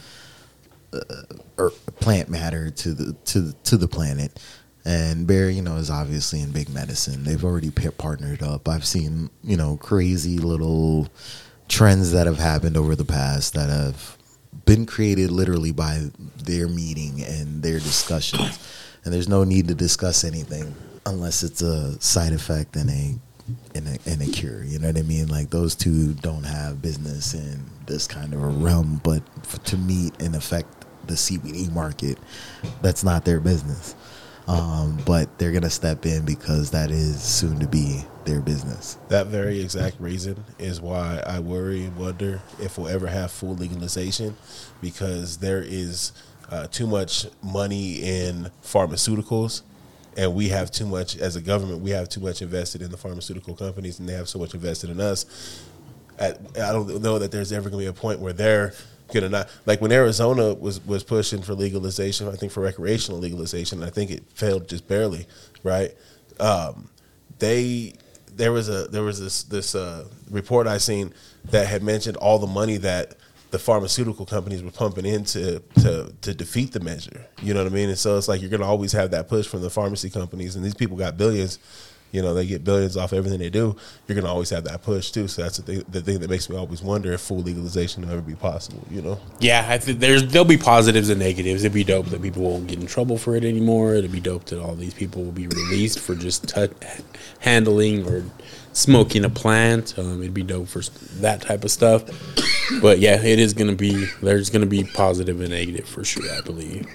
uh, er, plant matter to the to the, to the planet, and Bayer, you know, is obviously in big medicine. They've already pa- partnered up. I've seen you know crazy little trends that have happened over the past that have been created literally by their meeting and their discussions. And there's no need to discuss anything unless it's a side effect and a and a, a cure. You know what I mean? Like those two don't have business in this kind of a realm, but to meet and affect the CBD market, that's not their business. Um, but they're gonna step in because that is soon to be their business. That very exact reason is why I worry and wonder if we'll ever have full legalization because there is uh, too much money in pharmaceuticals and we have too much as a government we have too much invested in the pharmaceutical companies and they have so much invested in us. At, I don't know that there's ever going to be a point where they're going to not like when Arizona was was pushing for legalization I think for recreational legalization I think it failed just barely right? Um, they there was a there was this this uh, report I seen that had mentioned all the money that the pharmaceutical companies were pumping in to to to defeat the measure. You know what I mean? And so it's like you're gonna always have that push from the pharmacy companies, and these people got billions. You know, they get billions off everything they do. You're gonna always have that push too. So that's the thing, the thing that makes me always wonder if full legalization will ever be possible. You know? Yeah, I think there's there'll be positives and negatives. It'd be dope that people won't get in trouble for it anymore. It'd be dope that all these people will be released for just tou handling or smoking a plant. Um, it'd be dope for that type of stuff. But yeah, it is gonna be there's gonna be positive and negative for sure. I believe.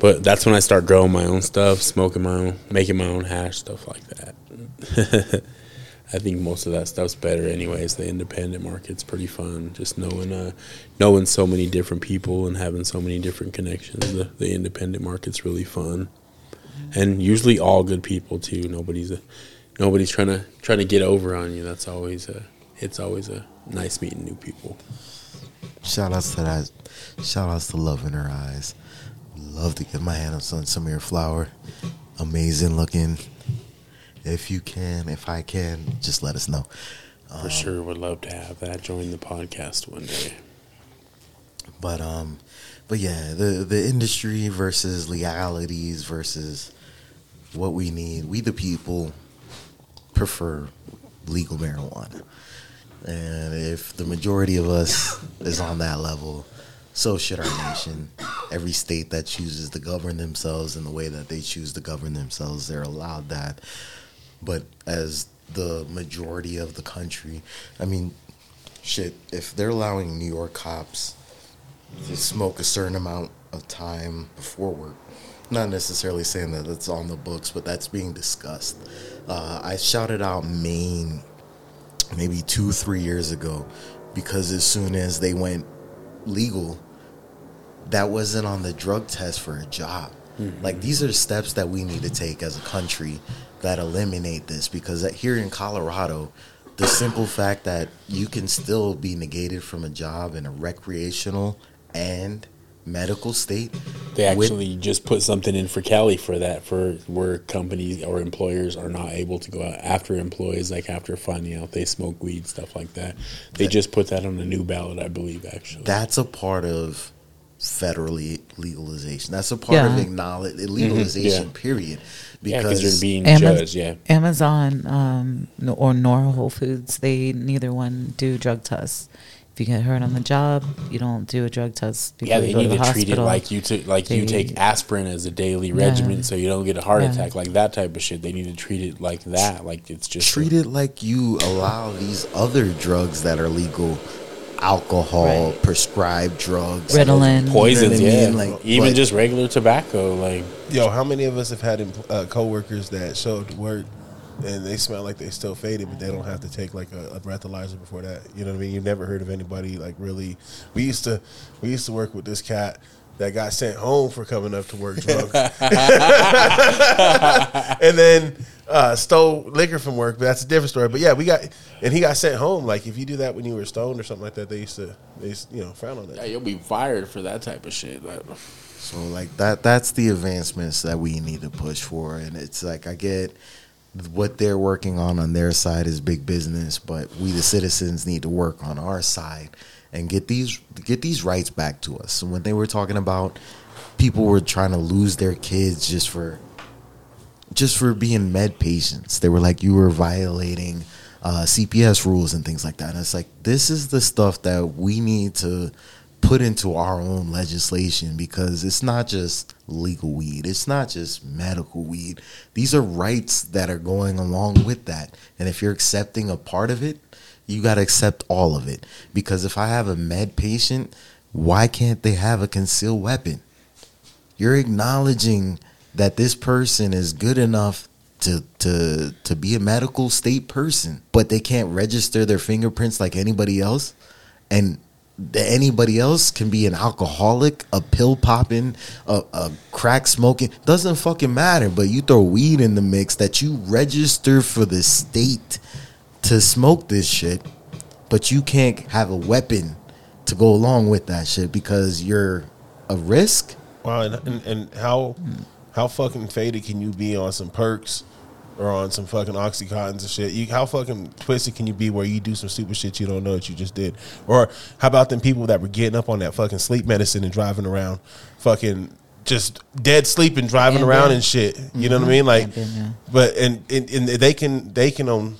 But that's when I start growing my own stuff, smoking my own, making my own hash, stuff like that. I think most of that stuff's better, anyways. The independent market's pretty fun. Just knowing, uh, knowing so many different people and having so many different connections. The, the independent market's really fun, and usually all good people too. Nobody's a, nobody's trying to trying to get over on you. That's always a, it's always a nice meeting new people. Shout outs to that. Shout outs to Love in Her Eyes. Love to get my hands on some of your flower. Amazing looking. If you can, if I can, just let us know. For sure, would love to have that join the podcast one day. But um, but yeah, the the industry versus legalities versus what we need. We the people prefer legal marijuana, and if the majority of us is on that level, so should our nation. Every state that chooses to govern themselves in the way that they choose to govern themselves, they're allowed that. But as the majority of the country, I mean, shit, if they're allowing New York cops to smoke a certain amount of time before work. Not necessarily saying that it's on the books, but that's being discussed. Uh, I shouted out Maine maybe two, three years ago because as soon as they went legal, that wasn't on the drug test for a job. Like these are steps that we need to take as a country that eliminate this because that here in Colorado, the simple fact that you can still be negated from a job in a recreational and medical state. They with- actually just put something in for Cali for that, for where companies or employers are not able to go out after employees, like after finding out they smoke weed, stuff like that. They just put that on a new ballot, I believe, actually. that's a part of federally legalization. That's a part of Yeah. acknowledge legalization. yeah. Period. because Because they're being Amaz- judged. Yeah, Amazon um, or Nora Whole Foods, they neither one do drug tests. If you get hurt on the job, you don't do a drug test. before yeah. you They go need the to treat it hospital. like you took, like you take aspirin as a daily Yeah. regimen, so you don't get a heart Yeah. attack, like that type of shit. They need to treat it like that, like it's just treat it like you allow these other drugs that are legal, alcohol, Right. prescribed drugs, Ritalin. poisons. You know what I yeah, mean? Like, even but- just regular tobacco, like Yo, how many of us have had empl- uh, coworkers that showed up to work and they smell like they still faded, but they don't have to take like a, a breathalyzer before that? You know what I mean? You've never heard of anybody like really. We used to we used to work with this cat that got sent home for coming up to work drunk, and then uh, stole liquor from work. But that's a different story. But yeah, we got and he got sent home. Like if you do that when you were stoned or something like that, they used to they used, you know frown on that. yeah, you'll be fired for that type of shit. Like, So like that that's the advancements that we need to push for and it's like I get what they're working on on their side is big business but we the citizens need to work on our side and get these get these rights back to us. So when they were talking about people were trying to lose their kids just for just for being med patients. They were like, you were violating uh, CPS rules and things like that. And it's like, this is the stuff that we need to put into our own legislation because it's not just legal weed, it's not just medical weed. These are rights that are going along with that. And if you're accepting a part of it, you got to accept all of it. Because if I have a med patient, why can't they have a concealed weapon? you're acknowledging that this person is good enough to to to be a medical state person, but they can't register their fingerprints like anybody else, and anybody else can be an alcoholic, a pill popping, a, a crack smoking. Doesn't fucking matter. But you throw weed in the mix that you register for the state to smoke this shit, but you can't have a weapon to go along with that shit because you're a risk. Wow, and, and, and how how fucking faded can you be on some perks or on some fucking oxycontins and shit. You, how fucking twisted can you be where you do some stupid shit you don't know that you just did? Or how about them people that were getting up on that fucking sleep medicine and driving around, fucking just dead sleep and driving Ambien. around and shit. You know what I mean? Mm-hmm. Like, Ambien, yeah. but and, and and they can they can own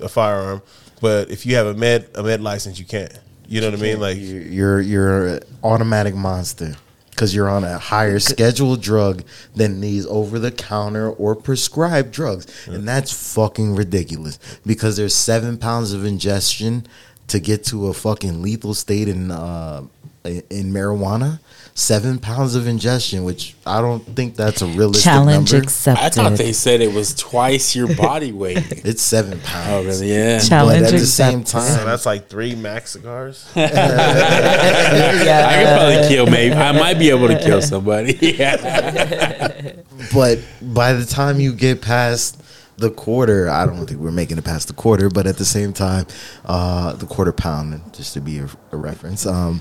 a firearm, but if you have a med a med license, you can't. You know what I mean? Like, You're you're, you're an automatic monster because you're on a higher scheduled drug than these over the counter or prescribed drugs, and that's fucking ridiculous. Because there's seven pounds of ingestion to get to a fucking lethal state in uh, in marijuana. Seven pounds of ingestion, which I don't think that's a realistic Challenge number. accepted. I thought they said it was twice your body weight. It's seven pounds. oh, really? Yeah. Challenge But at the same accepted. so time, that's like three max cigars. yeah. I could probably kill maybe. I might be able to kill somebody. Yeah. but by the time you get past the quarter, I don't think we're making it past the quarter, but at the same time, uh, the quarter pound, just to be a, a reference, um,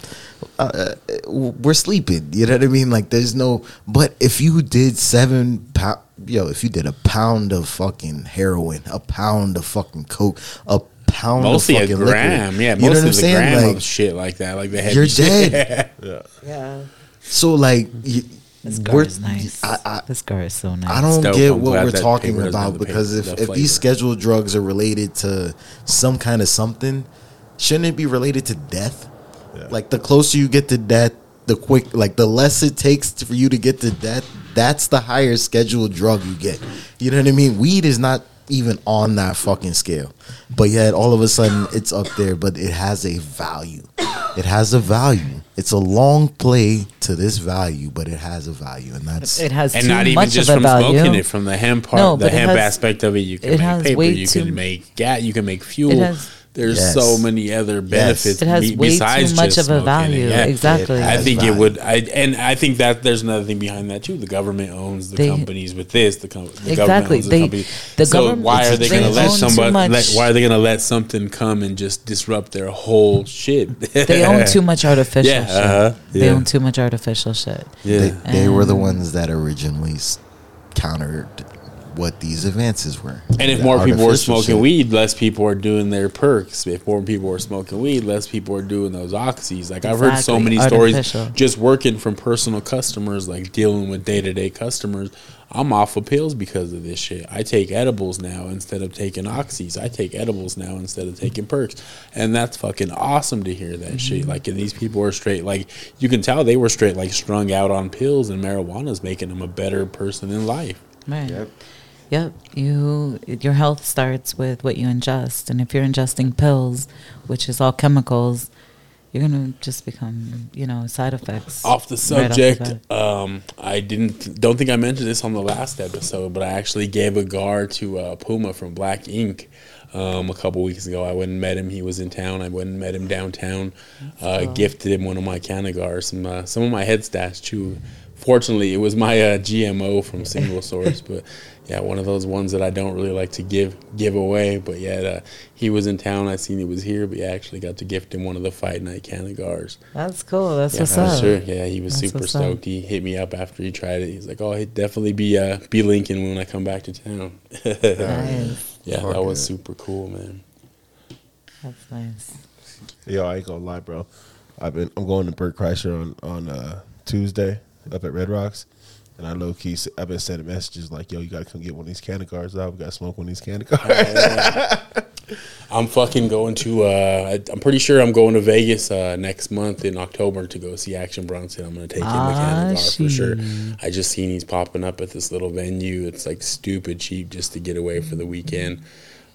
uh, we're sleeping. You know what I mean? Like, there's no. But if you did seven pound, yo, if you did a pound of fucking heroin, a pound of fucking coke, a pound Mostly of a fucking gram. liquor, Yeah, you know what I'm saying? gram Like, of shit like that. Like the heavy you're shit. dead. Yeah. So like, you, This we're- car is nice. I, I, this car is so nice. I don't dope. get I'm what we're talking paper doesn't have about because paper- if, the if these scheduled drugs are related to some kind of something, shouldn't it be related to death? Like the closer you get to death, the quick, like the less it takes to- for you to get to death. That's the higher scheduled drug you get. You know what I mean? Weed is not even on that fucking scale, but yet all of a sudden it's up there. But it has a value. It has a value. It's a long play to this value, but it has a value, and that's It has and too not even much just of a from value. smoking it, from the hemp part, No, the but it hemp has- aspect of it. You can it make paper, you too- can make gas, you can make fuel. It has- There's Yes. so many other benefits. It has be- way besides too much of a value. Yeah. Exactly. It I has think it would. I and I think that there's another thing behind that too. The government owns the They- companies with this. The, com- the Exactly. government owns the They- company. the so government- why are they they going to let own somebody? Let, why are they going to let something come and just disrupt their whole shit? They own too much artificial Yeah, shit. uh-huh, They own too much artificial shit. Yeah. they, they were the ones that originally countered what these advances were. And if more people were smoking shit. weed, less people are doing their perks. If more people are smoking weed, less people are doing those oxys. Like I've heard so many Artificial. stories just working from personal customers, like dealing with day to day customers. I'm off of pills because of this shit. I take edibles now instead of taking oxys. I take edibles now instead of taking perks. And that's fucking awesome to hear that Mm-hmm. shit. Like and these people are straight like you can tell they were straight like strung out on pills and marijuana's making them a better person in life. Man. Yep. Yep. You your health starts with what you ingest, and if you're ingesting pills, which is all chemicals, you're gonna just become, you know, side effects. off the right off the subject um i didn't don't think i mentioned this on the last episode but i actually gave a gar to uh, puma from black ink um, a couple weeks ago i went and met him he was in town i went and met him downtown uh, gifted him one of my canagars some uh, some of my head stats too fortunately it was my uh, gmo from single source but yeah one of those ones that i don't really like to give give away but yeah uh, he was in town i seen he was here but yeah, i actually got to gift him one of the fight night canagars That's cool. That's yeah, what's for up. sure. Yeah, he was That's super what's up. stoked. He hit me up after he tried it. He's like, "Oh, he'd definitely be uh, be Lincoln when I come back to town." Nice. yeah, Fuck that was it. super cool, man. That's nice. Yo, I ain't gonna lie, bro. I've been I'm going to Bert Kreischer on on uh, Tuesday up at Red Rocks, and I low key I've been sending messages like, "Yo, you gotta come get one of these canagars out. We gotta smoke one of these canagars." I'm fucking going to. Uh, I- I'm pretty sure I'm going to Vegas uh, next month in October to go see Action Bronson. I'm gonna take him to Ah, Canada for sure. I just seen he's popping up at this little venue. It's like stupid cheap just to get away for the weekend.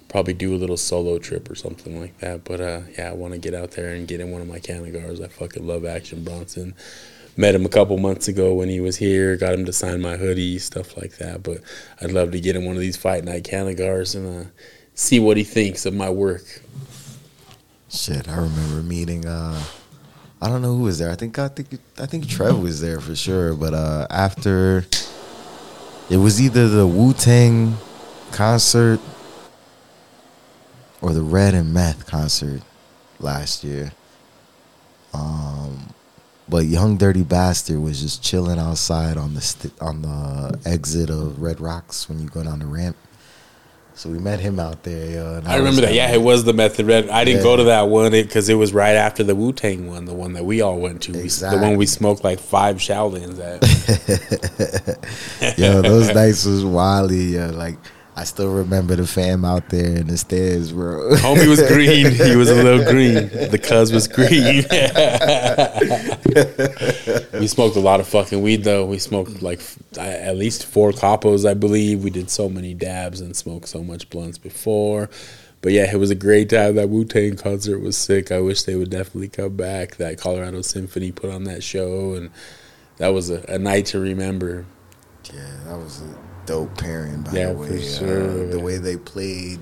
Probably do a little solo trip or something like that. But uh, yeah, I want to get out there and get in one of my Canagars. I fucking love Action Bronson. Met him a couple months ago when he was here. Got him to sign my hoodie, stuff like that. But I'd love to get him one of these Fight Night Canagars and uh, see what he thinks of my work. Shit, I remember meeting. Uh, I don't know who was there. I think I think I think Trev was there for sure. But uh, after, it was either the Wu Tang concert or the Red and Meth concert last year. Um, but Young Dirty Bastard was just chilling outside on the st- on the exit of Red Rocks when you go down the ramp. So we met him out there, yo. And I remember that. Yeah, it was the Method Red. I didn't Yeah. go to that one because it, was right after the Wu Tang one, the one that we all went to. We- The one we smoked like five Shaolins at. Yo, those nights was wildly. Yo. Like I still remember the fam out there in the stairs, bro. Homie was green. He was a little green. The cuz was green. we smoked a lot of fucking weed though. We smoked like at least four capos, I believe. We did so many dabs and smoked so much blunts before. But yeah, it was a great time. That Wu Tang concert was sick. I wish they would definitely come back. That Colorado Symphony put on that show, and that was a, a night to remember. Yeah, that was a dope pairing, by Yeah, the way. for sure. Uh, the way they played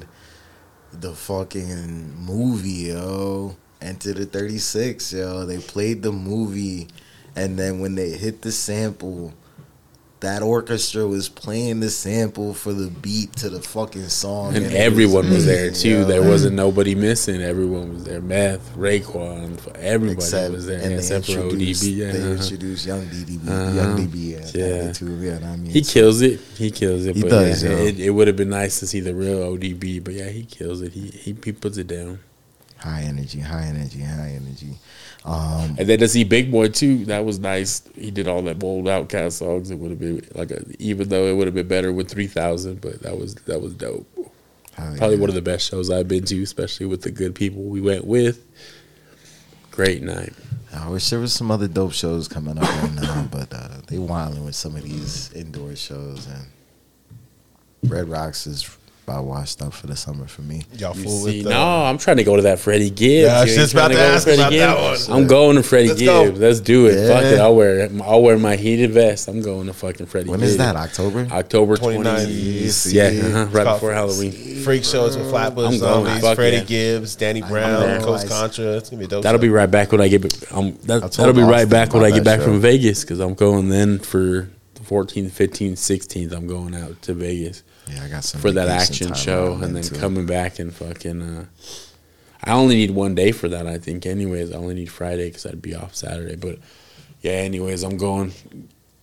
the fucking movie, yo. Enter the 36, yo. They played the movie, and then when they hit the sample, that orchestra was playing the sample for the beat to the fucking song. And it everyone was there amazing, too. There wasn't nobody missing. Everyone was there. Meth, Raekwon, everybody Except, was there and except for ODB. Yeah. they uh-huh. introduced Young DDB, Uh-huh. Young DB, Yeah. yeah. too. Yeah, I mean, He kills it. He kills it. He but does, yeah, it, it would have been nice to see the real ODB, but yeah, he kills it. He he, he puts it down. High energy, high energy, high energy. Um, And then to see Big Boi too, that was nice. He did all that bold outcast songs. It would have been like a, even though it would have been better with three thousand, but that was that was dope. Probably yeah. one of the best shows I've been to, especially with the good people we went with. Great night. I wish there was some other dope shows coming up right now, but uh, they wilding with some of these indoor shows, and Red Rocks is about washed up for the summer for me. Y'all You fool see, with the, no, I'm trying to go to that Freddie Gibbs. Yeah, I was You ain't just trying about to go ask Freddie about that Gibbs? one. I'm going to Freddie Let's go. Gibbs. Let's do it. Fuck it. I'll wear I'll wear my heated vest. I'm going to fucking Freddie When Gibbs. is that? October? October 29th. 29th. Yeah, uh-huh, right before Halloween. freak shows with Flatbush I'm going. Zombies, Fuck Freddie yeah. Gibbs, Danny Brown, know. Coast Contra. It's gonna be dope. That'll show. be right back when I get um that, that'll be right back when I get back from Vegas because I'm going then for the 14th, 15th, 16th. I'm going out to Vegas Yeah, I got some for that action show and then into. coming back and fucking. Uh, I only need one day for that. I think. Anyways, I only need Friday because I'd be off Saturday. But yeah. Anyways, I'm going.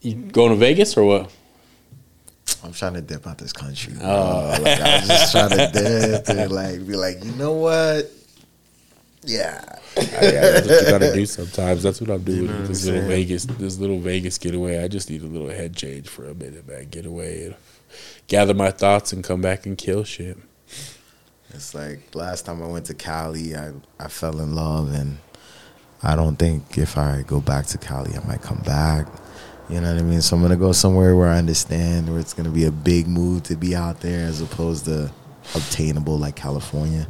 You going to Vegas or what? I'm trying to dip out this country. Bro. Oh. like, I'm just trying to dip and like be like, you know what? Yeah. yeah, that's what you gotta do sometimes. That's what I'm doing You know what this I'm little? Vegas, this little Vegas getaway. I just need a little head change for a minute, man. Get away, and gather my thoughts, and come back and kill shit. It's like last time I went to Cali, I, I fell in love, and I don't think if I go back to Cali, I might come back. You know what I mean? So I'm gonna go somewhere where I understand, where it's gonna be a big move to be out there, as opposed to obtainable like California.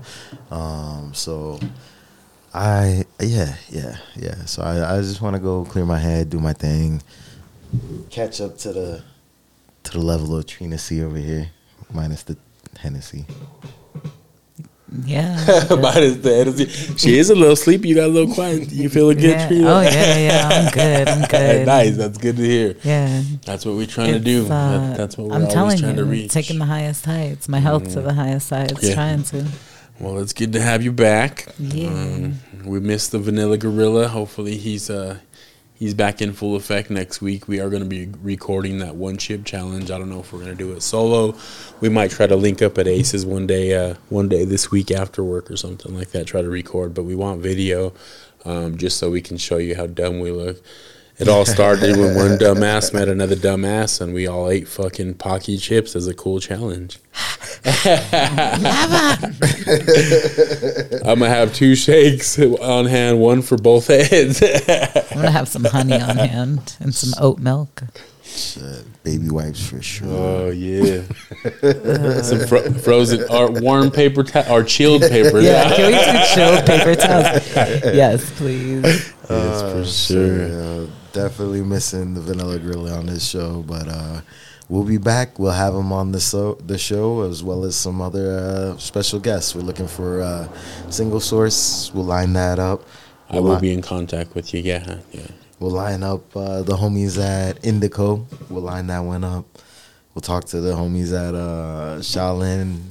Um, so I yeah yeah yeah. So I, I just want to go clear my head, do my thing, catch up to the to the level of Trina C over here, minus the Hennessy. Yeah. Minus the energy. She is a little sleepy. You got a little quiet. You feeling good, yeah. Trina? Oh yeah, yeah. I'm good. I'm good. nice. That's good to hear. Yeah. That's what we're trying to do. uh, that, that's what we're I'm always telling trying you, to reach. taking the highest heights, my health to the highest heights, Yeah. trying to. Well, it's good to have you back. Yeah. Um, we missed the Vanilla Gorilla. Hopefully, he's uh he's back in full effect next week. We are going to be recording that one chip challenge. I don't know if we're going to do it solo. We might try to link up at Aces one day, uh, one day this week after work or something like that. Try to record, but we want video, um, just so we can show you how dumb we look. It all started when one dumbass met another dumbass, and we all ate fucking Paqui chips as a cool challenge. I'm gonna have two shakes on hand, one for both heads. I'm gonna have some honey on hand and some oat milk. Shit, baby wipes for sure. oh yeah, some fro- frozen or warm paper ta- or chilled paper. Yeah, can we do chilled paper towels? Yes, please. yes, for oh, sure. Yeah, definitely missing the Vanilla Gorilla on this show, but uh, we'll be back. We'll have him on the so the show as well as some other uh, special guests. We're looking for uh, single source. We'll line that up. I We'll will li- be in contact with you. Yeah, yeah. We'll line up uh, the homies at Indico. We'll line that one up. We'll talk to the homies at uh, Shaolin.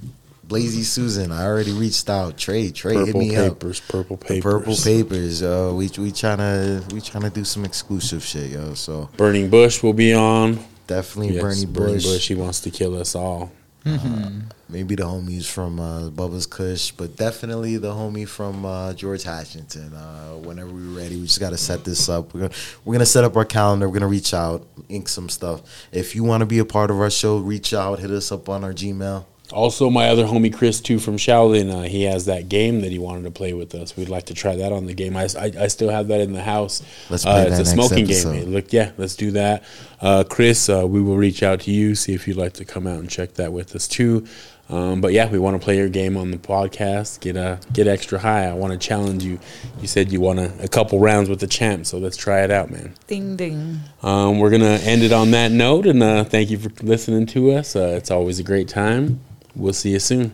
Blazy Susan, I already reached out. Trey, Trey, hit Purple me up. papers, purple The papers, Purple papers, yo. We we trying to we trying to do some exclusive shit, yo. So Burning Bush will be on. definitely Yes, Bernie Burning Bush. Bush. He wants to kill us all. Uh, maybe the homies from uh, Bubba's Kush, but definitely the homie from uh, George Washington. Uh, whenever we're ready, we just got to set this up. We're gonna, we're gonna set up our calendar. We're gonna reach out, ink some stuff. If you want to be a part of our show, reach out, hit us up on our Gmail. Also, my other homie Chris too from Shaolin, uh, he has that game that he wanted to play with us. We'd like to try that on the game. I, I, I still have that in the house. Let's uh, play it's that a next smoking episode. game. Look, yeah, let's do that. Uh, Chris, uh, we will reach out to you, see if you'd like to come out and check that with us too. Um, but yeah, we want to play your game on the podcast. Get uh, get extra high. I want to challenge you. You said you want a, a couple rounds with the champ, so let's try it out, man. Ding ding. Um, we're gonna end it on that note, and uh, thank you for listening to us. Uh, it's always a great time. We'll see you soon.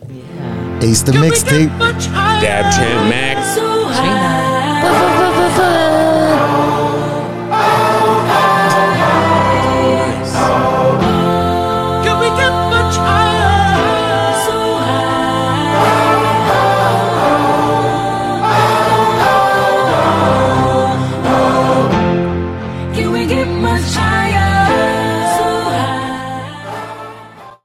Ace the mixtape. get much higher? Dab Champ Max. So high.